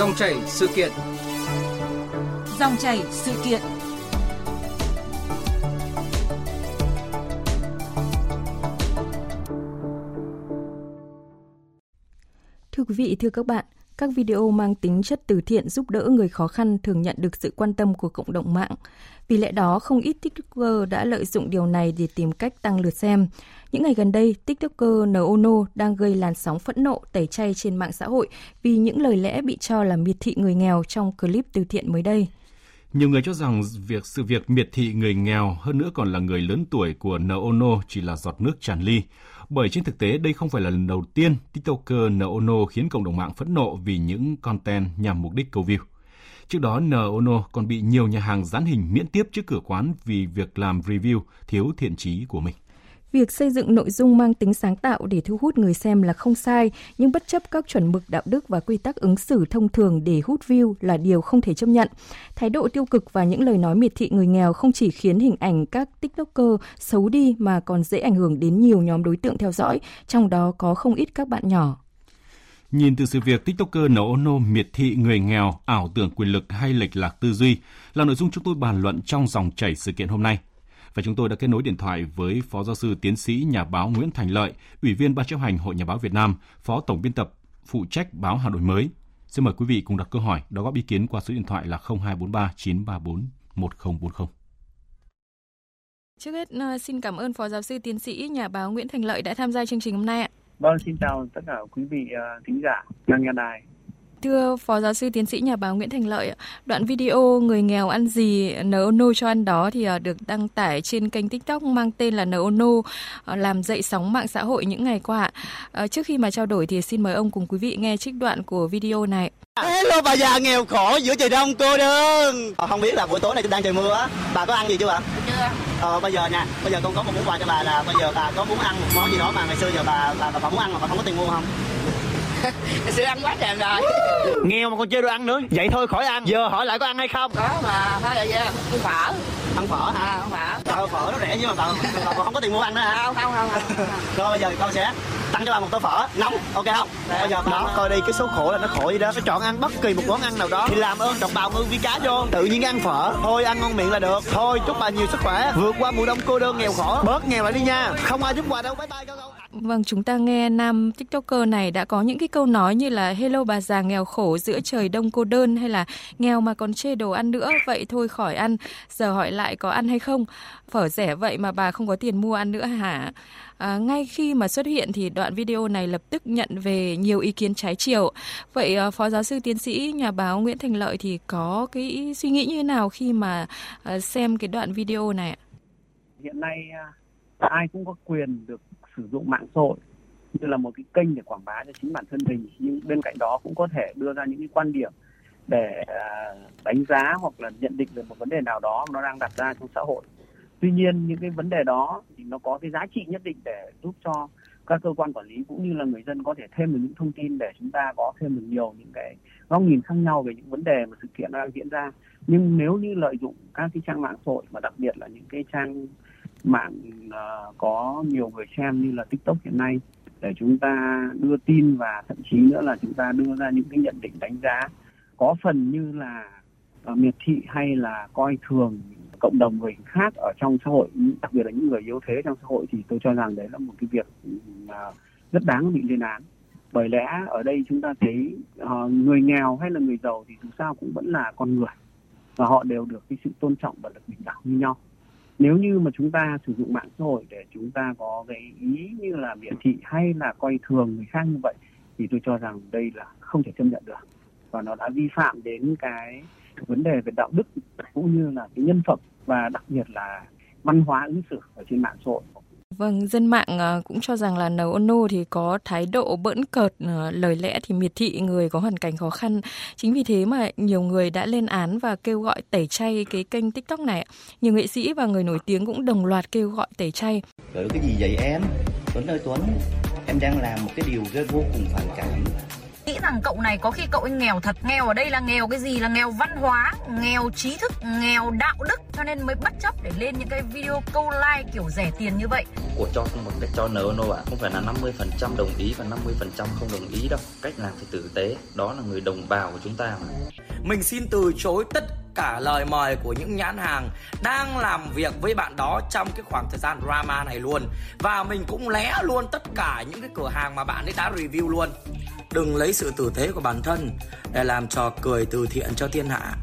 Dòng chảy sự kiện. Dòng chảy sự kiện. Thưa quý vị, thưa các bạn, các video mang tính chất từ thiện giúp đỡ người khó khăn thường nhận được sự quan tâm của cộng đồng mạng. Vì lẽ đó, không ít TikToker đã lợi dụng điều này để tìm cách tăng lượt xem. Những ngày gần đây, TikToker Noono đang gây làn sóng phẫn nộ tẩy chay trên mạng xã hội vì những lời lẽ bị cho là miệt thị người nghèo trong clip từ thiện mới đây. Nhiều người cho rằng việc sự việc miệt thị người nghèo hơn nữa còn là người lớn tuổi của Noono chỉ là giọt nước tràn ly. Bởi trên thực tế đây không phải là lần đầu tiên TikToker Noono khiến cộng đồng mạng phẫn nộ vì những content nhằm mục đích câu view. Trước đó, Noono còn bị nhiều nhà hàng dán hình miễn tiếp trước cửa quán vì việc làm review thiếu thiện trí của mình. Việc xây dựng nội dung mang tính sáng tạo để thu hút người xem là không sai, nhưng bất chấp các chuẩn mực đạo đức và quy tắc ứng xử thông thường để hút view là điều không thể chấp nhận. Thái độ tiêu cực và những lời nói miệt thị người nghèo không chỉ khiến hình ảnh các TikToker xấu đi mà còn dễ ảnh hưởng đến nhiều nhóm đối tượng theo dõi, trong đó có không ít các bạn nhỏ. Nhìn từ sự việc TikToker nấu nô miệt thị người nghèo, ảo tưởng quyền lực hay lệch lạc tư duy là nội dung chúng tôi bàn luận trong dòng chảy sự kiện hôm nay và chúng tôi đã kết nối điện thoại với Phó Giáo sư Tiến sĩ Nhà báo Nguyễn Thành Lợi, Ủy viên Ban chấp hành Hội Nhà báo Việt Nam, Phó Tổng biên tập phụ trách báo Hà Nội mới. Xin mời quý vị cùng đặt câu hỏi, đóng góp ý kiến qua số điện thoại là 0243 934 1040. Trước hết ờ, xin cảm ơn Phó Giáo sư Tiến sĩ Nhà báo Nguyễn Thành Lợi đã tham gia chương trình hôm nay ạ. Vâng, xin chào tất cả quý vị uh, thính giả đang nghe đài. Thưa Phó Giáo sư Tiến sĩ Nhà báo Nguyễn Thành Lợi, đoạn video người nghèo ăn gì nấu nô cho ăn đó thì à, được đăng tải trên kênh TikTok mang tên là nấu nô à, làm dậy sóng mạng xã hội những ngày qua. À, trước khi mà trao đổi thì xin mời ông cùng quý vị nghe trích đoạn của video này. Hello bà già nghèo khổ giữa trời đông cô đơn. Ờ, không biết là buổi tối này đang trời mưa á, bà có ăn gì chưa ạ? Chưa. Ờ bây giờ nè, bây giờ con có một món quà cho bà là bây giờ bà có muốn ăn một món gì đó mà ngày xưa giờ bà bà, bà, bà muốn ăn mà bà không có tiền mua không? Sẽ ăn quá trời rồi. Nghèo mà còn chơi đồ ăn nữa. Vậy thôi khỏi ăn. Giờ hỏi lại có ăn hay không? Có mà Thôi là ăn phở. Ăn phở hả? Ăn phở. Phở nó rẻ nhưng mà bà còn không có tiền mua ăn nữa hả? Không không không, không. Rồi bây giờ con sẽ tặng cho bà một tô phở. Nóng ok không? Bây giờ đó. coi đi cái số khổ là nó khổ gì đó. Phải chọn ăn bất kỳ một món ăn nào đó. Thì làm ơn đồng bào ơn viên cá vô. Tự nhiên ăn phở. Thôi ăn ngon miệng là được. Thôi chúc bà nhiều sức khỏe. Vượt qua mùa đông cô đơn nghèo khổ. Bớt nghèo lại đi nha. Không ai giúp quà đâu. Bye bye con Vâng, chúng ta nghe nam TikToker này đã có những cái câu nói như là Hello bà già nghèo khổ giữa trời đông cô đơn hay là nghèo mà còn chê đồ ăn nữa, vậy thôi khỏi ăn, giờ hỏi lại có ăn hay không? Phở rẻ vậy mà bà không có tiền mua ăn nữa hả? À, ngay khi mà xuất hiện thì đoạn video này lập tức nhận về nhiều ý kiến trái chiều. Vậy à, Phó Giáo sư Tiến sĩ nhà báo Nguyễn Thành Lợi thì có cái suy nghĩ như thế nào khi mà à, xem cái đoạn video này ạ? Hiện nay à, ai cũng có quyền được sử dụng mạng xã hội như là một cái kênh để quảng bá cho chính bản thân mình. Nhưng bên cạnh đó cũng có thể đưa ra những cái quan điểm để à, đánh giá hoặc là nhận định về một vấn đề nào đó nó đang đặt ra trong xã hội. Tuy nhiên, những cái vấn đề đó thì nó có cái giá trị nhất định để giúp cho các cơ quan quản lý cũng như là người dân có thể thêm được những thông tin để chúng ta có thêm được nhiều những cái góc nhìn khác nhau về những vấn đề mà sự kiện đang diễn ra. Nhưng nếu như lợi dụng các cái trang mạng xã hội và đặc biệt là những cái trang mạng uh, à, có nhiều người xem như là tiktok hiện nay để chúng ta đưa tin và thậm chí nữa là chúng ta đưa ra những cái nhận định đánh giá có phần như là uh, miệt thị hay là coi thường cộng đồng người khác ở trong xã hội đặc biệt là những người yếu thế trong xã hội thì tôi cho rằng đấy là một cái việc uh, rất đáng bị lên án. Bởi lẽ ở đây chúng ta thấy uh, người nghèo hay là người giàu thì dù sao cũng vẫn là con người và họ đều được cái sự tôn trọng và được bình đẳng như nhau nếu như mà chúng ta sử dụng mạng xã hội để chúng ta có cái ý như là miệt thị hay là coi thường người khác như vậy, thì tôi cho rằng đây là không thể chấp nhận được. Và nó đã vi phạm đến cái vấn đề về đạo đức cũng như là cái nhân phẩm và đặc biệt là văn hóa ứng xử ở trên mạng xã hội. Vâng, dân mạng ờ, cũng cho rằng là nấu Ono thì có thái độ bỡn cợt, ờ, lời lẽ thì miệt thị người có hoàn cảnh khó khăn. Chính vì thế mà nhiều người đã lên án và kêu gọi tẩy chay cái kênh TikTok này. Nhiều nghệ sĩ và người nổi tiếng cũng đồng loạt kêu gọi tẩy chay. Rồi cái gì vậy em? Tuấn ơi Tuấn, em đang làm một cái điều rất vô cùng phản cảm nghĩ rằng cậu này có khi cậu ấy nghèo thật nghèo ở đây là nghèo cái gì là nghèo văn hóa nghèo trí thức nghèo đạo đức cho nên mới bất chấp để lên những cái video câu like kiểu rẻ tiền như vậy. Của cho một cách cho nợ nô ạ không phải là 50% đồng ý và 50% không đồng ý đâu. Cách làm thì tử tế đó là người đồng bào của chúng ta mà. Mình xin từ chối tất cả lời mời của những nhãn hàng đang làm việc với bạn đó trong cái khoảng thời gian drama này luôn. Và mình cũng lé luôn tất cả những cái cửa hàng mà bạn ấy đã review luôn đừng lấy sự tử tế của bản thân để làm trò cười từ thiện cho thiên hạ.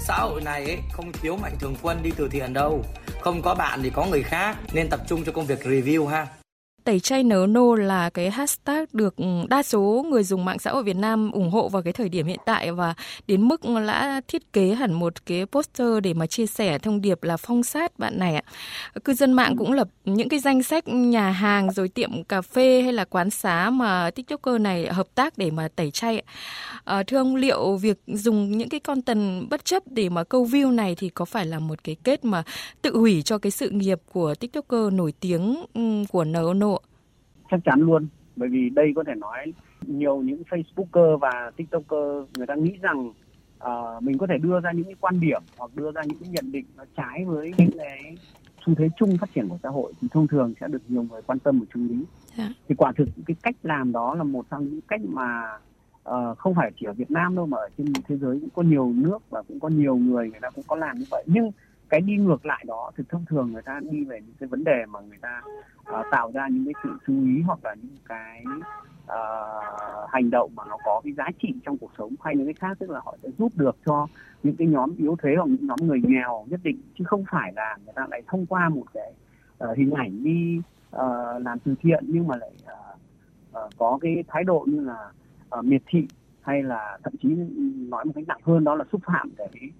Xã hội này ấy, không thiếu mạnh thường quân đi từ thiện đâu. Không có bạn thì có người khác nên tập trung cho công việc review ha tẩy chay nớ nô là cái hashtag được ừ, đa số người dùng mạng xã hội Việt Nam ủng hộ vào cái thời điểm hiện tại và đến mức đã thiết kế hẳn một cái poster để mà chia sẻ thông điệp là phong sát bạn này ạ. Cư dân mạng cũng lập những cái danh sách nhà hàng rồi tiệm cà phê hay là quán xá mà tiktoker này hợp tác để mà tẩy chay. À, thưa ông liệu việc dùng những cái con tần bất chấp để mà câu view này thì có phải là một cái kết mà tự hủy cho cái sự nghiệp của tiktoker nổi tiếng ừ, của của nô chắc chắn luôn bởi vì đây có thể nói nhiều những Facebooker và TikToker người ta nghĩ rằng uh, mình có thể đưa ra những cái quan điểm hoặc đưa ra những cái nhận định nó trái với những cái xu thế chung phát triển của xã hội thì thông thường sẽ được nhiều người quan tâm và chú ý. Yeah. Dạ. Thì quả thực cái cách làm đó là một trong những cách mà uh, không phải chỉ ở Việt Nam đâu mà ở trên thế giới cũng có nhiều nước và cũng có nhiều người người ta cũng có làm như vậy nhưng cái đi ngược lại đó thì thông thường người ta đi về những cái vấn đề mà người ta uh, tạo ra những cái sự chú ý hoặc là những cái uh, hành động mà nó có cái giá trị trong cuộc sống hay những cái khác tức là họ sẽ giúp được cho những cái nhóm yếu thế hoặc những nhóm người nghèo nhất định chứ không phải là người ta lại thông qua một cái uh, hình ảnh đi uh, làm từ thiện nhưng mà lại uh, uh, có cái thái độ như là uh, miệt thị hay là thậm chí nói một cách nặng hơn đó là xúc phạm cái cái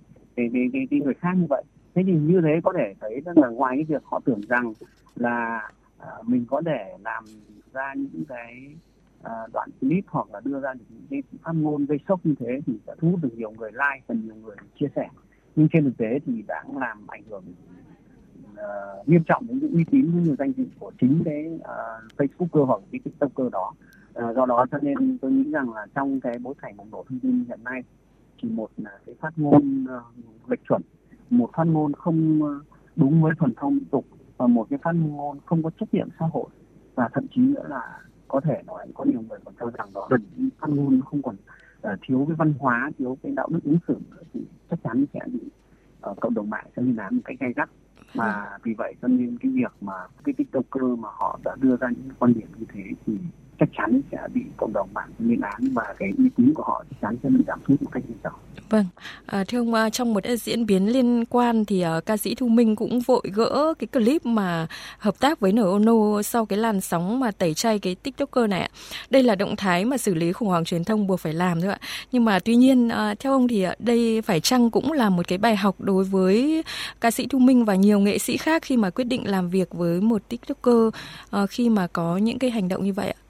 cái, cái, cái người khác như vậy thế thì như thế có thể thấy rằng là ngoài cái việc họ tưởng rằng là uh, mình có thể làm ra những cái uh, đoạn clip hoặc là đưa ra những cái phát ngôn gây sốc như thế thì sẽ thu hút được nhiều người like và nhiều người chia sẻ. Nhưng trên thực tế thì đã làm ảnh hưởng uh, nghiêm trọng đến những uy tín cũng như danh dự của chính cái uh, Facebooker hoặc cái TikToker đó. Uh, do đó cho nên tôi nghĩ rằng là trong cái bối cảnh bùng nổ thông tin hiện nay thì một là cái phát ngôn uh, lệch chuẩn một phát ngôn không ờ, đúng với thuần phong mỹ tục và một cái phát ngôn không có trách nhiệm xã hội và thậm chí nữa là có thể nói có nhiều người còn cho rằng đó là phát ngôn không còn uh, thiếu cái văn hóa thiếu cái đạo đức ứng xử thì chắc chắn sẽ bị uh, cộng đồng mạng sẽ lên án một cách gay gắt và vì vậy cho nên cái việc mà cái tiktoker mà họ đã đưa ra những quan điểm như thế thì chắc chắn sẽ bị cộng đồng mạng lên án và cái uy tín của họ chắc chắn sẽ bị giảm sút một cách nghiêm trọng. Vâng, à, thưa ông, à, trong một diễn biến liên quan thì uh, ca sĩ Thu Minh cũng vội gỡ cái clip mà hợp tác với NONO sau cái làn sóng mà tẩy chay cái tiktoker này ạ. Đây là động thái mà xử lý khủng hoảng truyền thông buộc phải làm thôi ạ. Nhưng mà tuy nhiên uh, theo ông thì đây phải chăng cũng là một cái bài học đối với ca sĩ Thu Minh và nhiều nghệ sĩ khác khi mà quyết định làm việc với một tiktoker uh, khi mà có những cái hành động như vậy ạ?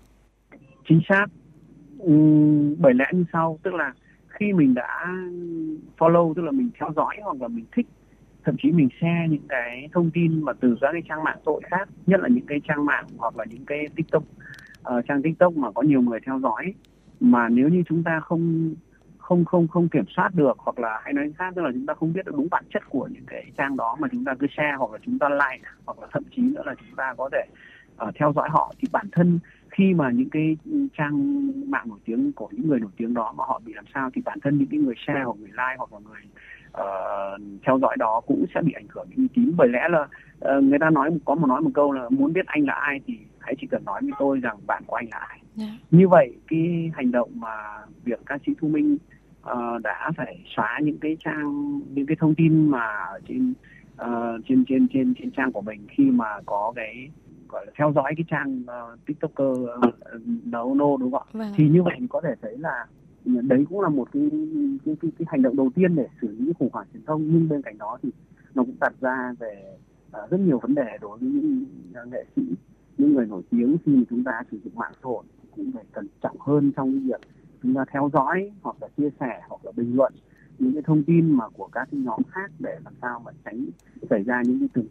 Chính xác. Ừ, bởi lẽ như sau, tức là khi mình đã follow tức là mình theo dõi hoặc là mình thích thậm chí mình share những cái thông tin mà từ các cái trang mạng xã hội khác nhất là những cái trang mạng hoặc là những cái tiktok uh, trang tiktok mà có nhiều người theo dõi mà nếu như chúng ta không không không không kiểm soát được hoặc là hay nói khác tức là chúng ta không biết được đúng bản chất của những cái trang đó mà chúng ta cứ share hoặc là chúng ta like hoặc là thậm chí nữa là chúng ta có thể uh, theo dõi họ thì bản thân khi mà những cái trang mạng nổi tiếng của những người nổi tiếng đó mà họ bị làm sao thì bản thân những cái người share hoặc người like hoặc là người uh, theo dõi đó cũng sẽ bị ảnh hưởng đến uy tín bởi lẽ là uh, người ta nói có một nói một câu là muốn biết anh là ai thì hãy chỉ cần nói với tôi rằng bạn của anh là ai yeah. Dạ. như vậy cái hành động mà việc ca sĩ thu minh uh, đã phải xóa những cái trang những cái thông tin mà trên uh, trên trên trên trên trang của mình khi mà có cái gọi là theo dõi cái trang uh, tiktoker uh, nấu nô đúng không ạ? Vâng. thì như vậy thì có thể thấy là đấy cũng là một cái cái, cái, cái hành động đầu tiên để xử lý khủng hoảng truyền thông. Nhưng bên cạnh đó thì nó cũng đặt ra về uh, rất nhiều vấn đề đối với những uh, nghệ sĩ những người nổi tiếng khi mà chúng ta sử dụng mạng xã hội. Cũng phải cẩn trọng hơn trong việc chúng ta theo dõi hoặc là chia sẻ hoặc là bình luận những cái thông tin mà của các cái nhóm khác để làm sao mà tránh xảy ra những cái tình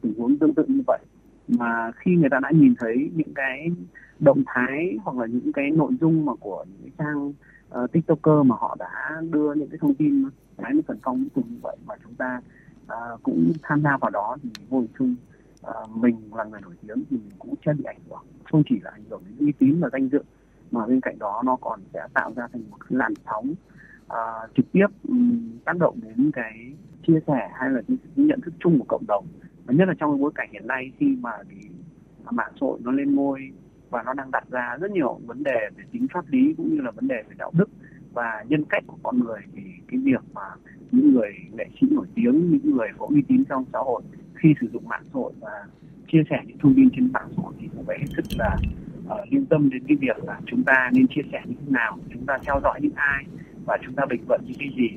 tình huống tương tự như vậy mà khi người ta đã nhìn thấy những cái động thái hoặc là những cái nội dung mà của những cái trang uh, tiktoker mà họ đã đưa những cái thông tin cái phần phong mỹ như vậy mà chúng ta uh, cũng tham gia vào đó thì vô hình chung uh, mình là người nổi tiếng thì mình cũng sẽ bị ảnh hưởng. Không chỉ là ảnh hưởng đến uy tín và danh dự mà bên cạnh đó nó còn sẽ tạo ra thành một làn sóng uh, trực tiếp um, tác động đến cái chia sẻ hay là cái nhận thức chung của cộng đồng và nhất là trong cái bối cảnh hiện nay khi mà cái mạng xã hội nó lên ngôi và nó đang đặt ra rất nhiều vấn đề về tính pháp lý cũng như là vấn đề về đạo đức và nhân cách của con người thì cái việc mà những người nghệ sĩ nổi tiếng những người có uy tín trong xã hội khi sử dụng mạng xã hội và chia sẻ những thông tin trên mạng xã hội thì cũng phải hết sức là uh, tâm đến cái việc là chúng ta nên chia sẻ như thế nào chúng ta theo dõi những ai và chúng ta bình luận những cái gì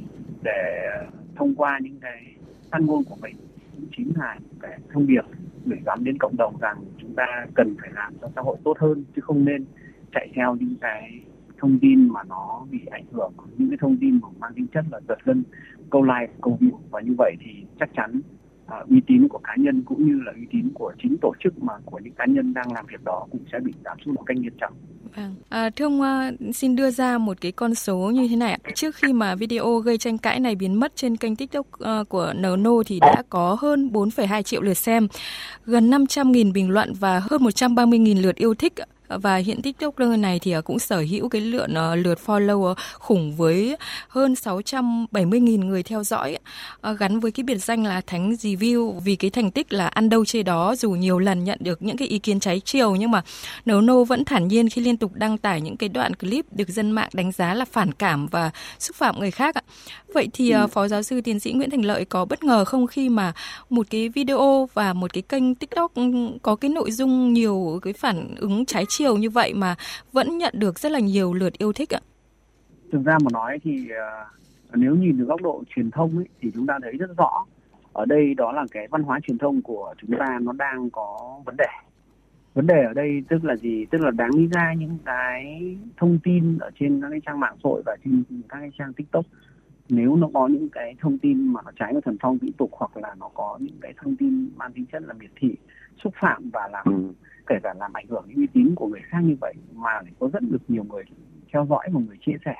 để ờ, thông qua những cái phát ngôn của mình cũng chính là cái thông điệp gửi gắm đến cộng đồng rằng chúng ta cần phải làm cho xã hội tốt hơn chứ không nên chạy theo những cái thông tin mà nó bị ảnh hưởng những cái thông tin mà mang tính chất là giật gân câu like câu view và như vậy thì chắc chắn à, uy tín của cá nhân cũng như là uy tín của chính tổ chức mà của những cá nhân đang làm việc đó cũng sẽ bị giảm sút một cách nghiêm trọng. Vâng. À, thưa ông, à, xin đưa ra một cái con số như thế này. Trước khi mà video gây tranh cãi này biến mất trên kênh TikTok à, của Nno thì đã có hơn 4,2 triệu lượt xem, gần 500.000 bình luận và hơn 130.000 lượt yêu thích và hiện TikToker này thì cũng sở hữu cái lượng uh, lượt follow khủng với hơn 670.000 người theo dõi gắn với cái biệt danh là thánh review vì cái thành tích là ăn đâu chê đó dù nhiều lần nhận được những cái ý kiến trái chiều nhưng mà Nấu Nô vẫn thản nhiên khi liên tục đăng tải những cái đoạn clip được dân mạng đánh giá là phản cảm và xúc phạm người khác ạ. Vậy thì uh, Phó giáo sư tiến sĩ Nguyễn Thành Lợi có bất ngờ không khi mà một cái video và một cái kênh TikTok có cái nội dung nhiều cái phản ứng trái chiều như vậy mà vẫn nhận được rất là nhiều lượt yêu thích ạ? Thực ra mà nói thì uh, nếu nhìn từ góc độ truyền thông ấy, thì chúng ta thấy rất rõ ở đây đó là cái văn hóa truyền thông của chúng ta nó đang có vấn đề vấn đề ở đây tức là gì tức là đáng lý ra những cái thông tin ở trên các cái trang mạng xã hội và trên các cái trang tiktok nếu nó có những cái thông tin mà nó trái với thần phong mỹ tục hoặc là nó có những cái thông tin mang tính chất là miệt thị xúc phạm và làm ừ. Kể cả làm ảnh hưởng đến uy tín của người khác như vậy mà lại có rất được nhiều người theo dõi và người chia sẻ.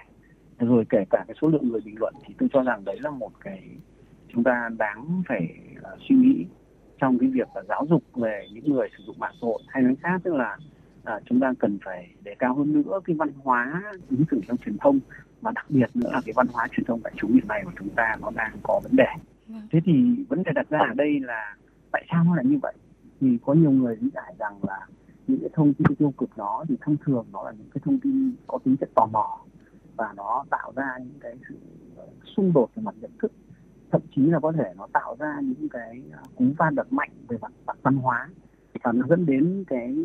Rồi kể cả cái số lượng người bình luận thì tôi cho rằng đấy là một cái chúng ta đáng phải uh, suy nghĩ trong cái việc là giáo dục về những người sử dụng mạng xã hội. Hay nói khác tức là à, chúng ta cần phải đề cao hơn nữa cái văn hóa ứng xử trong truyền thông và đặc biệt nữa là cái văn hóa truyền thông đại chúng hiện nay của chúng ta nó đang có vấn đề. Vâng. thế thì vấn đề đặt ra ở đây là tại sao nó lại như vậy thì có nhiều người lý giải rằng là những cái thông tin tiêu cực đó thì thông thường nó là những cái thông tin có tính chất tò mò và nó tạo ra những cái sự xung đột về mặt nhận thức thậm chí là có thể nó tạo ra những cái à, cú va đập mạnh về mặt, mặt văn hóa và nó dẫn đến cái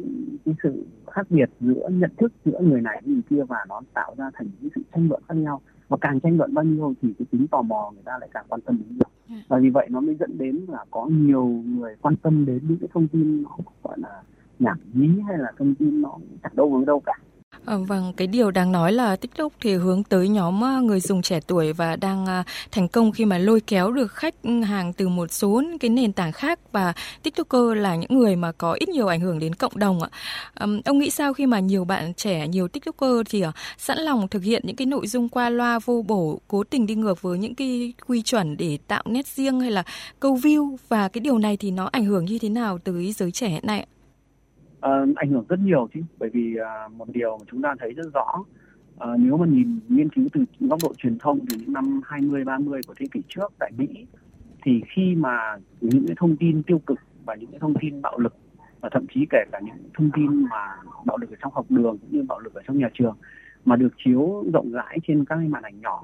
cái sự khác biệt giữa nhận thức giữa người này với người kia và nó tạo ra thành những sự tranh luận khác nhau và càng tranh luận bao nhiêu thì cái tính tò mò người ta lại càng quan tâm đến nhiều và vì vậy nó mới dẫn đến là có nhiều người quan tâm đến những cái thông tin nó gọi là nhảm nhí hay là thông tin nó chẳng đâu với đâu cả. À, vâng, cái điều đáng nói là TikTok thì hướng tới nhóm ờ, người dùng trẻ tuổi và đang ờ, thành công khi mà lôi kéo được khách ừ, hàng từ một số cái nền tảng khác và TikToker là những người mà có ít nhiều ảnh hưởng đến cộng đồng ạ. À, ông nghĩ sao khi mà nhiều bạn trẻ, nhiều TikToker thì sẵn lòng thực hiện những cái nội dung qua loa vô bổ, cố tình đi ngược với những cái quy chuẩn để tạo nét riêng hay là câu view và cái điều này thì nó ảnh hưởng như thế nào tới giới trẻ hiện nay ạ? Uh, ảnh hưởng rất nhiều chứ bởi vì uh, một điều mà chúng ta thấy rất rõ uh, nếu mà nhìn nghiên cứu từ góc độ truyền thông từ những năm 20 30 của thế kỷ trước tại Mỹ thì khi mà những cái thông tin tiêu cực và những cái thông tin bạo lực và thậm chí kể cả những thông tin mà bạo lực ở trong học đường cũng như bạo lực ở trong nhà trường mà được chiếu rộng rãi trên các cái màn ảnh nhỏ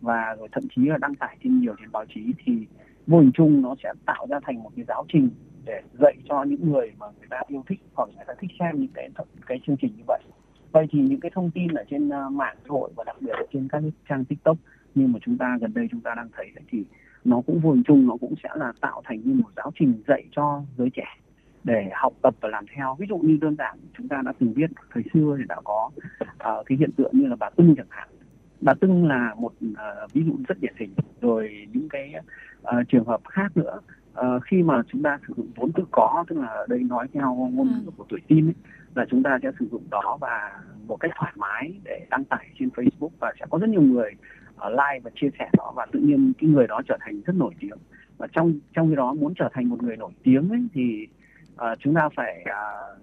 và rồi thậm chí là đăng tải trên nhiều trên báo chí thì vô hình chung nó sẽ tạo ra thành một cái giáo trình để dạy cho những người mà người ta yêu thích hoặc người ta thích xem những cái cái chương trình như vậy. Vậy thì những cái thông tin ở trên ờ, mạng xã hội và đặc biệt là trên các trang tiktok như mà chúng ta gần đây chúng ta đang thấy thì nó cũng vô hình chung nó cũng sẽ là tạo thành như một giáo trình dạy cho giới trẻ để học tập và làm theo. Ví dụ như đơn giản chúng ta đã từng biết thời xưa thì đã có uh, cái hiện tượng như là bà tưng chẳng hạn. Bà tưng là một uh, ví dụ rất điển hình. Rồi những cái uh, trường hợp khác nữa uh, khi mà chúng ta sử dụng vốn tự có tức là đây nói theo ngôn ngữ ừ. của tuổi tin ấy, là chúng ta sẽ sử dụng đó và một cách thoải mái để đăng tải trên Facebook và sẽ có rất nhiều người ở like và chia sẻ đó và tự nhiên cái người đó trở thành rất nổi tiếng và trong trong cái đó muốn trở thành một người nổi tiếng ấy, thì uh, chúng ta phải uh,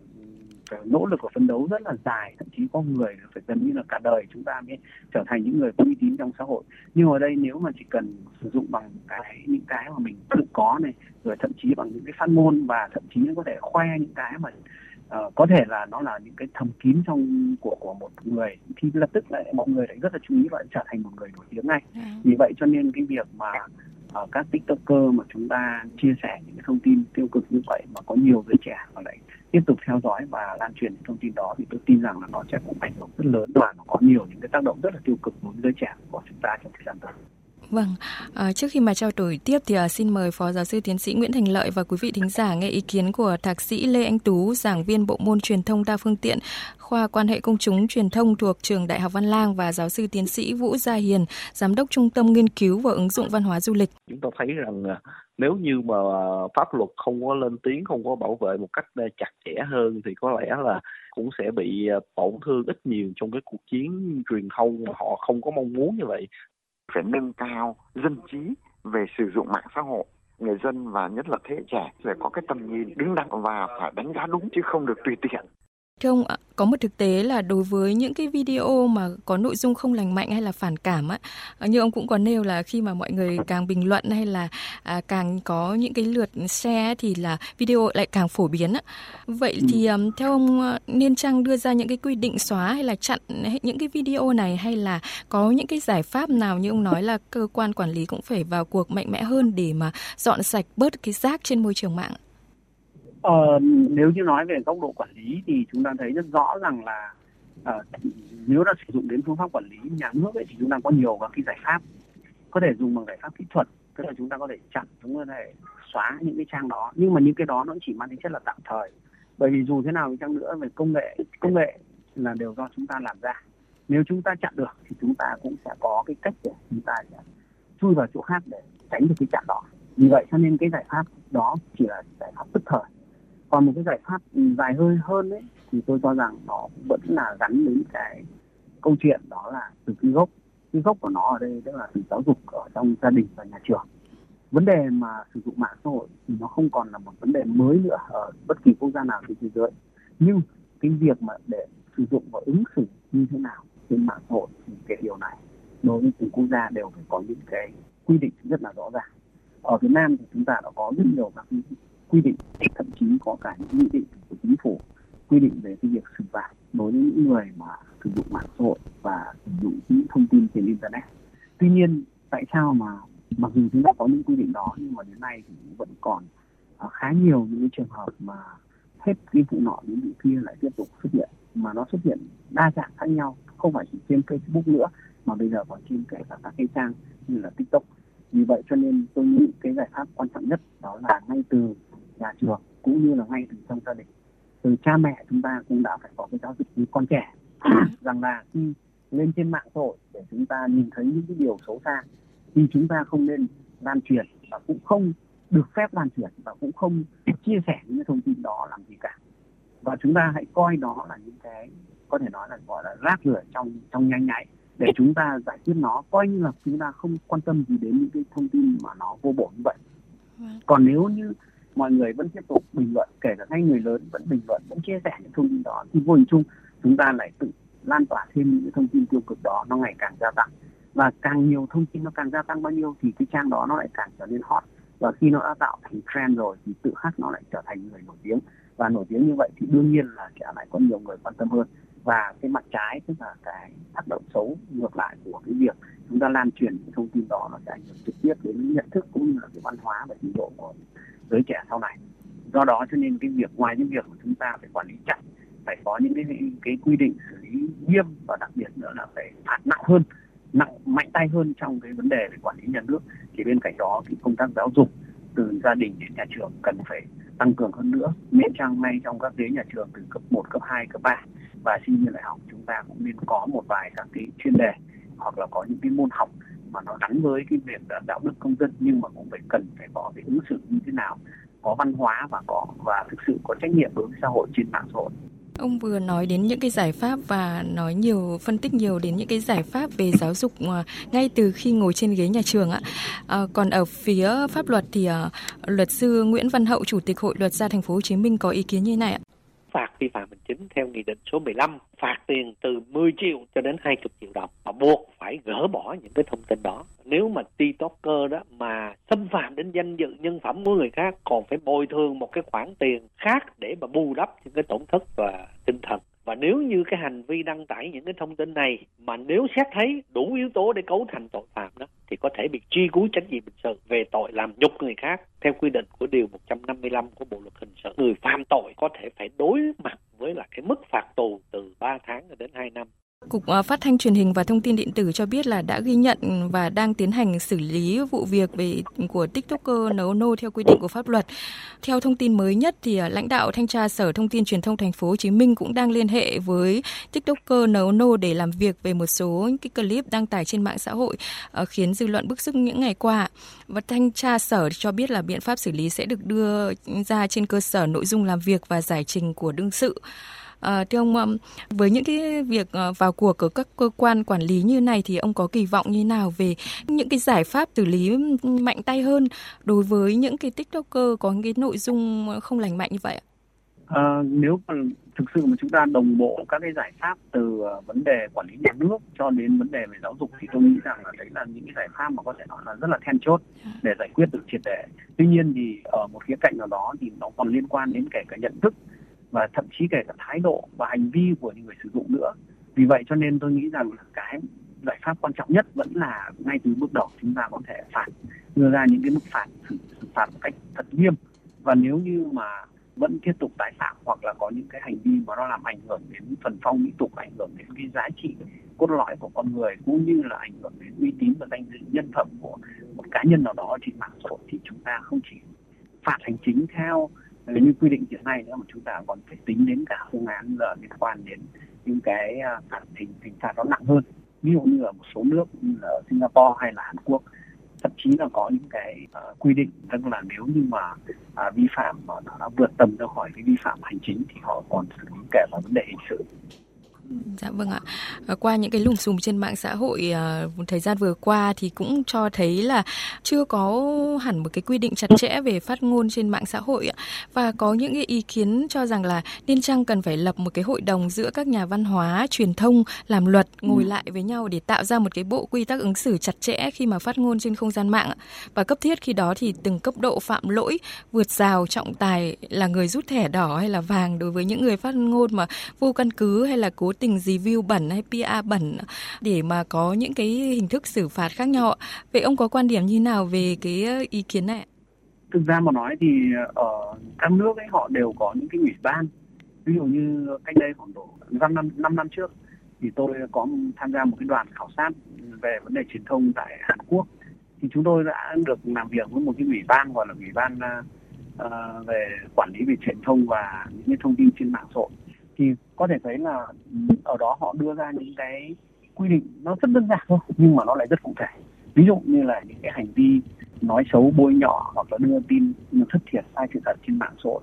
phải nỗ lực và phấn đấu rất là dài thậm chí có người phải gần như là cả đời chúng ta mới trở thành những người có uy tín trong xã hội nhưng ở đây nếu mà chỉ cần sử dụng bằng cái những cái mà mình tự có này rồi thậm chí bằng những cái phát ngôn và thậm chí có thể khoe những cái mà uh, có thể là nó là những cái thầm kín trong của của một người thì lập tức lại mọi người lại rất là chú ý và trở thành một người nổi tiếng ngay à. vì vậy cho nên cái việc mà uh, các tiktoker mà chúng ta chia sẻ những cái thông tin tiêu cực như vậy mà có nhiều giới trẻ mà lại tiếp tục theo dõi và lan truyền những thông tin đó thì tôi tin rằng là nó sẽ cũng ảnh hưởng rất lớn và nó có nhiều những cái tác động rất là tiêu cực đối với giới trẻ của chúng ta trong thời gian tới. Vâng, à, trước khi mà trao đổi tiếp thì à, xin mời Phó Giáo sư Tiến sĩ Nguyễn Thành Lợi và quý vị thính giả nghe ý kiến của Thạc sĩ Lê Anh Tú, giảng viên bộ môn truyền thông đa phương tiện, khoa quan hệ công chúng truyền thông thuộc trường Đại học Văn Lang và giáo sư tiến sĩ Vũ Gia Hiền, giám đốc Trung tâm nghiên cứu và ứng dụng văn hóa du lịch. Chúng ta thấy rằng ờ, nếu như mà pháp luật không có lên tiếng, không có bảo vệ một cách chặt chẽ hơn thì có lẽ là cũng sẽ bị tổn thương ít nhiều trong cái cuộc chiến truyền thông mà họ không có mong muốn như vậy phải nâng cao dân trí về sử dụng mạng xã hội. Người dân và nhất là thế hệ trẻ phải có cái tầm nhìn đứng đắn và phải đánh giá đúng chứ không được tùy tiện. Thưa ông, có một thực tế là đối với những cái video mà có nội dung không lành mạnh hay là phản cảm á, như ông cũng có nêu là khi mà mọi người càng bình luận hay là à, càng có những cái lượt share thì là video lại càng phổ biến á. Vậy thì um, theo ông ờ, nên chăng đưa ra những cái quy định xóa hay là chặn những cái video này hay là có những cái giải pháp nào như ông nói là cơ quan quản lý cũng phải vào cuộc mạnh mẽ hơn để mà dọn sạch bớt cái rác trên môi trường mạng? Ờ, nếu như nói về góc độ quản lý thì chúng ta thấy rất rõ rằng là uh, nếu đã sử dụng đến phương pháp quản lý nhà nước ấy, thì chúng ta có nhiều các cái giải pháp. Có thể dùng bằng giải pháp kỹ thuật tức là chúng ta có thể chặn chúng ta có thể xóa những cái trang đó. Nhưng mà những cái đó nó chỉ mang tính chất là tạm thời. Bởi vì dù thế nào đi chăng nữa về công nghệ công nghệ là đều do chúng ta làm ra. Nếu chúng ta chặn được thì chúng ta cũng sẽ có cái cách để chúng ta sẽ chui vào chỗ khác để tránh được cái chặn đó. Vì vậy cho nên cái giải pháp đó chỉ là giải pháp tức thời còn một cái giải pháp dài hơi hơn đấy thì tôi cho rằng nó vẫn là gắn đến cái câu chuyện đó là từ cái gốc. Cái gốc của nó ở đây tức là từ giáo dục ở trong gia đình và nhà trường. Vấn đề mà sử dụng mạng xã hội thì nó không còn là một vấn đề mới nữa ở bất kỳ quốc gia nào trên thế giới. Nhưng cái việc mà để sử dụng và ứng xử như thế nào trên mạng xã hội thì cái điều này đối với từng quốc gia đều phải có những cái quy định rất là rõ ràng. Ở Việt Nam thì chúng ta đã có rất nhiều các quy định thậm chí có cả những nghị định của chính phủ quy định về cái việc xử phạt đối với những người mà sử dụng mạng xã hội và sử dụng những thông tin trên internet. Tuy nhiên, tại sao mà mặc dù chúng ta có những quy định đó nhưng mà đến nay thì vẫn còn à, khá nhiều những cái trường hợp mà hết cái vụ nọ đến vụ kia lại tiếp tục xuất hiện, mà nó xuất hiện đa dạng khác nhau, không phải chỉ trên Facebook nữa mà bây giờ còn trên kể cả các cái trang như là TikTok. Vì vậy cho nên tôi nghĩ cái giải pháp quan trọng nhất đó là ngay từ nhà trường cũng như là ngay từ trong gia đình. Từ cha mẹ chúng ta cũng đã phải có cái giáo dục với con trẻ. Rằng là khi lên trên mạng xã hội để chúng ta nhìn thấy những cái điều xấu xa thì chúng ta không nên lan truyền và cũng không được phép lan truyền và cũng không chia sẻ những cái thông tin đó làm gì cả. Và chúng ta hãy coi đó là những cái có thể nói là gọi là rác rưởi trong trong nhanh nhạy để chúng ta giải quyết nó. Coi như là chúng ta không quan tâm gì đến những cái thông tin mà nó vô bổ như vậy. Vâng. còn nếu như mọi người vẫn tiếp tục bình luận, kể cả ngay người lớn vẫn bình luận, vẫn chia sẻ những thông tin đó. Thì vô hình chung, chúng ta lại tự lan tỏa thêm những thông tin tiêu cực đó, nó ngày càng gia tăng. Và càng nhiều thông tin nó càng gia tăng bao nhiêu thì cái trang đó nó lại càng trở nên hot. Và khi nó đã tạo thành trend rồi thì tự khắc nó lại trở thành người nổi tiếng. Và nổi tiếng như vậy thì đương nhiên là sẽ lại có nhiều người quan tâm hơn và cái mặt trái tức là cái tác động xấu ngược lại của cái việc chúng ta lan truyền cái thông tin đó nó sẽ ảnh hưởng trực tiếp đến nhận thức cũng như là cái văn hóa và trình độ của giới trẻ sau này. Do đó cho nên cái việc ngoài những việc của chúng ta phải quản lý chặt phải có những cái cái quy định xử lý nghiêm và đặc biệt nữa là phải phạt nặng hơn nặng mạnh tay hơn trong cái vấn đề về quản lý nhà nước thì bên cạnh đó thì công tác giáo dục từ gia đình đến nhà trường cần phải tăng cường hơn nữa. Miễn trang ngay trong các ghế nhà trường từ cấp 1, cấp 2, cấp 3 và sinh viên đại học chúng ta cũng nên có một vài các cái chuyên đề hoặc là có những cái môn học mà nó gắn với cái việc đạo đức công dân nhưng mà cũng phải cần phải có cái ứng xử như thế nào có văn hóa và có và thực sự có trách nhiệm đối với xã hội trên mạng xã hội Ông vừa nói đến những cái giải pháp và nói nhiều phân tích nhiều đến những cái giải pháp về giáo dục à, ngay từ khi ngồi trên ghế nhà trường ạ. À, còn ở phía pháp luật thì à, luật sư Nguyễn Văn Hậu, chủ tịch Hội luật gia thành phố Hồ Chí Minh có ý kiến như thế này ạ phạt vi phạm hành chính theo nghị định số 15 phạt tiền từ 10 triệu cho đến 20 triệu đồng và buộc phải gỡ bỏ những cái thông tin đó. Nếu mà tiktoker đó mà xâm phạm đến danh dự nhân phẩm của người khác, còn phải bồi thường một cái khoản tiền khác để mà bù đắp những cái tổn thất và tinh thần và nếu như cái hành vi đăng tải những cái thông tin này mà nếu xét thấy đủ yếu tố để cấu thành tội phạm đó, thì có thể bị truy cứu trách nhiệm hình sự về tội làm nhục người khác theo quy định của điều 155 của Bộ luật hình sự. Người phạm tội có thể phải đối mặt với là cái mức phạt tù từ 3 tháng đến 2 năm Cục ờ, Phát thanh Truyền hình và Thông tin điện tử cho biết là đã ghi nhận và đang tiến hành xử lý vụ việc về, của TikToker nấu nô theo quy định của pháp luật. Theo thông tin mới nhất thì ờ, lãnh đạo thanh tra Sở Thông tin Truyền thông Thành phố Hồ Chí Minh cũng đang liên hệ với TikToker nấu nô để làm việc về một số cái clip đăng tải trên mạng xã hội ờ, khiến dư luận bức xúc những ngày qua. Và thanh tra Sở cho biết là biện pháp xử lý sẽ được đưa ra trên cơ sở nội dung làm việc và giải trình của đương sự. À, thưa ông, với những cái việc ờ, vào cuộc của các cơ quan quản lý như này thì ông có kỳ vọng như nào về những cái giải pháp xử lý mạnh tay hơn đối với những cái tiktoker có cái nội dung không lành mạnh như vậy ạ? À, nếu mà thực sự mà chúng ta đồng bộ các cái giải pháp từ vấn đề quản lý nhà nước cho đến vấn đề về giáo dục thì tôi nghĩ rằng là đấy là những cái giải pháp mà có thể nói là rất là then chốt để giải quyết được triệt để. Tuy nhiên thì ở một khía cạnh nào đó thì nó còn liên quan đến kể cả nhận thức và thậm chí kể cả thái độ và hành vi của những người sử dụng nữa. Vì vậy cho nên tôi nghĩ rằng là cái giải pháp quan trọng nhất vẫn là ngay từ bước đầu chúng ta có thể phạt đưa ra những cái mức phạt xử, xử phạt một cách thật nghiêm. Và nếu như mà vẫn tiếp tục tái phạm hoặc là có những cái hành vi mà nó làm ảnh hưởng đến phần phong mỹ tục ảnh hưởng đến cái giá trị cốt lõi của con người cũng như là ảnh hưởng đến uy tín và danh dự nhân phẩm của một cá nhân nào đó trên mạng xã hội thì chúng ta không chỉ phạt hành chính theo như quy định hiện nay nữa mà chúng ta còn phải tính đến cả phương án là liên quan đến những cái à, phạt hình hình phạt nó nặng hơn. Ví dụ như ở một số nước như là Singapore hay là Hàn Quốc thậm chí là có những cái uh, quy định tức là nếu như mà uh, vi phạm mà nó đã vượt tầm ra khỏi cái vi phạm hành chính thì họ còn xử lý kể vào vấn đề hình sự. Dạ vâng ạ. À, qua những cái lùm xùm trên mạng xã hội à, thời gian vừa qua thì cũng cho thấy là chưa có hẳn một cái quy định chặt chẽ về phát ngôn trên mạng xã hội ạ. Và có những cái ý kiến cho rằng là nên chăng cần phải lập một cái hội đồng giữa các nhà văn hóa, truyền thông, làm luật ngồi ừ. lại với nhau để tạo ra một cái bộ quy tắc ứng xử chặt chẽ khi mà phát ngôn trên không gian mạng ạ. Và cấp thiết khi đó thì từng cấp độ phạm lỗi vượt rào trọng tài là người rút thẻ đỏ hay là vàng đối với những người phát ngôn mà vô căn cứ hay là cố tình review bẩn hay PR bẩn để mà có những cái hình thức xử phạt khác nhau. Vậy ông có quan điểm như nào về cái ờ, ý kiến này? Thực ra mà nói thì ở các nước ấy họ đều có những cái ủy ban. Ví dụ như cách đây khoảng độ 5 năm 5 năm trước thì tôi có tham gia một cái đoàn khảo sát về vấn đề truyền thông tại Hàn Quốc thì chúng tôi đã được làm việc với một cái ủy ban gọi là ủy ban uh, về quản lý về truyền thông và những cái thông tin trên mạng xã hội thì có thể thấy là ở đó họ đưa ra những cái quy định nó rất đơn giản thôi nhưng mà nó lại rất cụ thể. Ví dụ như là những cái hành vi nói xấu bôi nhọ hoặc là đưa tin thất thiệt sai sự thật trên mạng xã hội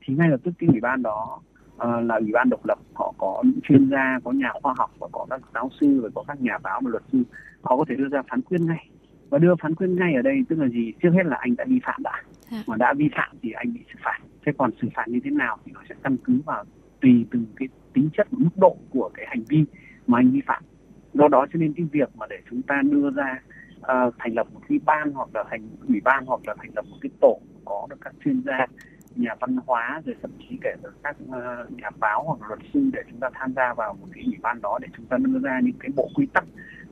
thì ngay lập tức cái ủy ban đó uh, là ủy ban độc lập họ có những chuyên gia có nhà khoa học và có các giáo sư và có các nhà báo và luật sư họ có thể đưa ra phán quyết ngay. Và đưa phán quyết ngay ở đây tức là gì? Trước hết là anh đã vi phạm đã. Dạ. mà đã vi phạm thì anh bị xử phạt. Thế còn xử phạt như thế nào thì họ sẽ căn cứ vào tùy từng cái tính chất và mức độ của cái hành vi mà anh vi phạm. Do đó cho nên cái việc mà để chúng ta đưa ra uh, thành lập một cái ban hoặc là thành ủy ban hoặc là thành lập một cái tổ có được các chuyên gia nhà văn hóa rồi thậm chí kể cả các uh, nhà báo hoặc luật sư để chúng ta tham gia vào một cái ủy ban đó để chúng ta đưa ra những cái bộ quy tắc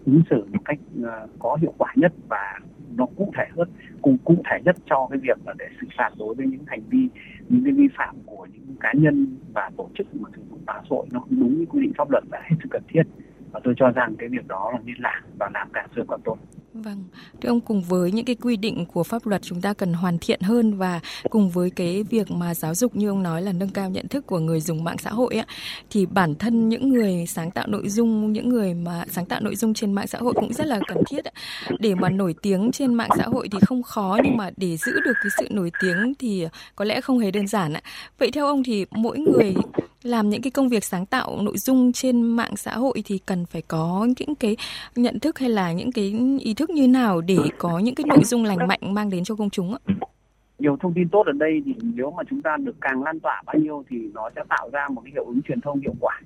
ứng xử một cách uh, có hiệu quả nhất và nó cụ thể hơn cùng cụ thể nhất cho cái việc là để xử phạt đối với những hành vi những cái vi phạm của những cá nhân và tổ chức mà sử dụng mạng xã hội, nó không đúng với quy định pháp luật là hết sức cần thiết và tôi cho rằng cái việc đó là nên làm và làm càng sớm càng tốt. Vâng, thưa ông cùng với những cái quy định của pháp luật chúng ta cần hoàn thiện hơn và cùng với cái việc mà giáo dục như ông nói là nâng cao nhận thức của người dùng mạng xã hội á thì bản thân những người sáng tạo nội dung, những người mà sáng tạo nội dung trên mạng xã hội cũng rất là cần thiết ấy. Để mà nổi tiếng trên mạng xã hội thì không khó nhưng mà để giữ được cái sự nổi tiếng thì có lẽ không hề đơn giản ạ. Vậy theo ông thì mỗi người làm những cái công việc sáng tạo nội dung trên mạng xã hội thì cần phải có những cái nhận thức hay là những cái ý thức như nào để có những cái nội dung lành mạnh mang đến cho công chúng ạ? nhiều thông tin tốt ở đây thì nếu mà chúng ta được càng lan tỏa bao nhiêu thì nó sẽ tạo ra một cái hiệu ứng truyền thông hiệu quả.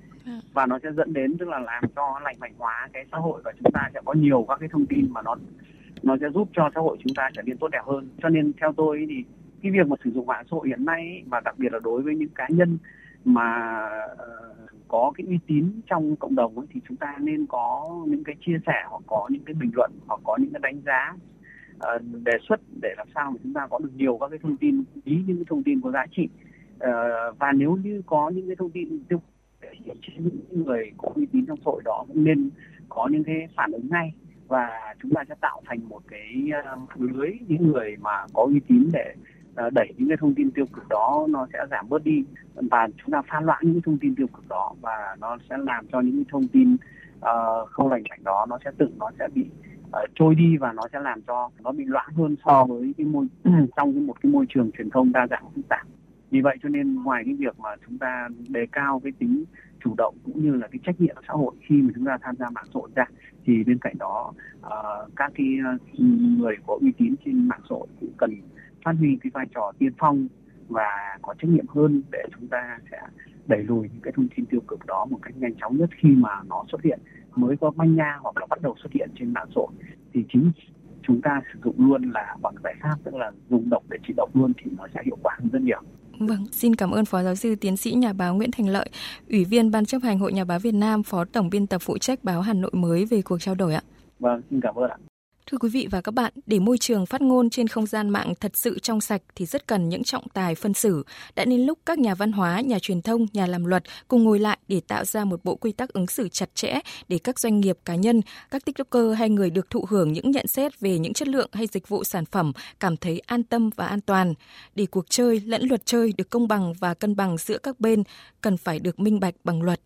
Và nó sẽ dẫn đến tức là làm cho lành mạnh hóa cái xã hội và chúng ta sẽ có nhiều các cái thông tin mà nó nó sẽ giúp cho xã hội chúng ta trở nên tốt đẹp hơn. Cho nên theo tôi thì cái việc mà sử dụng mạng xã hội hiện nay và đặc biệt là đối với những cá nhân mà ờ, có cái uy tín trong cộng đồng ấy, thì chúng ta nên có những cái chia sẻ hoặc có những cái bình luận hoặc có những cái đánh giá ờ, đề xuất để làm sao mà chúng ta có được nhiều các cái thông tin ý những cái thông tin có giá trị. Ờ, và nếu như có những cái thông tin tiêu những người có uy tín trong hội đó cũng nên có những cái phản ứng ngay. Và chúng ta sẽ tạo thành một cái lưới những người mà có uy tín để Ờ, đẩy những cái thông tin tiêu cực đó nó sẽ giảm bớt đi và chúng ta pha loãng những thông tin tiêu cực đó và nó sẽ làm cho những thông tin uh, không lành mạnh đó nó sẽ tự nó sẽ bị uh, trôi đi và nó sẽ làm cho nó bị loãng hơn so với cái môi trong cái một cái môi trường truyền thông đa dạng phức tạp. Vì vậy cho nên ngoài cái việc mà chúng ta đề cao cái tính chủ động cũng như là cái trách nhiệm xã hội khi mà chúng ta tham gia mạng xã hội ra thì bên cạnh đó uh, các cái uh, người có uy tín trên mạng xã hội cũng cần phát huy cái vai trò tiên phong và có trách nhiệm hơn để chúng ta sẽ đẩy lùi những cái thông tin tiêu cực đó một cách nhanh chóng nhất khi mà nó xuất hiện mới có manh nha hoặc là bắt đầu xuất hiện trên mạng xã hội thì chính chúng ta sử dụng luôn là bằng giải pháp tức là dùng độc để trị độc luôn thì nó sẽ hiệu quả hơn rất nhiều. Vâng, xin cảm ơn Phó Giáo sư Tiến sĩ Nhà báo Nguyễn Thành Lợi, Ủy viên Ban chấp hành Hội Nhà báo Việt Nam, Phó Tổng biên tập phụ trách báo Hà Nội mới về cuộc trao đổi ạ. Vâng, xin cảm ơn ạ. Thưa quý vị và các bạn, để môi trường phát ngôn trên không gian mạng thật sự trong sạch thì rất cần những trọng tài phân xử. Đã đến lúc các nhà văn hóa, nhà truyền thông, nhà làm luật cùng ngồi lại để tạo ra một bộ quy tắc ứng xử chặt chẽ để các doanh nghiệp, cá nhân, các tiktoker hay người được thụ hưởng những nhận xét về những chất lượng hay dịch vụ sản phẩm cảm thấy an tâm và an toàn. Để cuộc chơi lẫn luật chơi được công bằng và cân bằng giữa các bên cần phải được minh bạch bằng luật.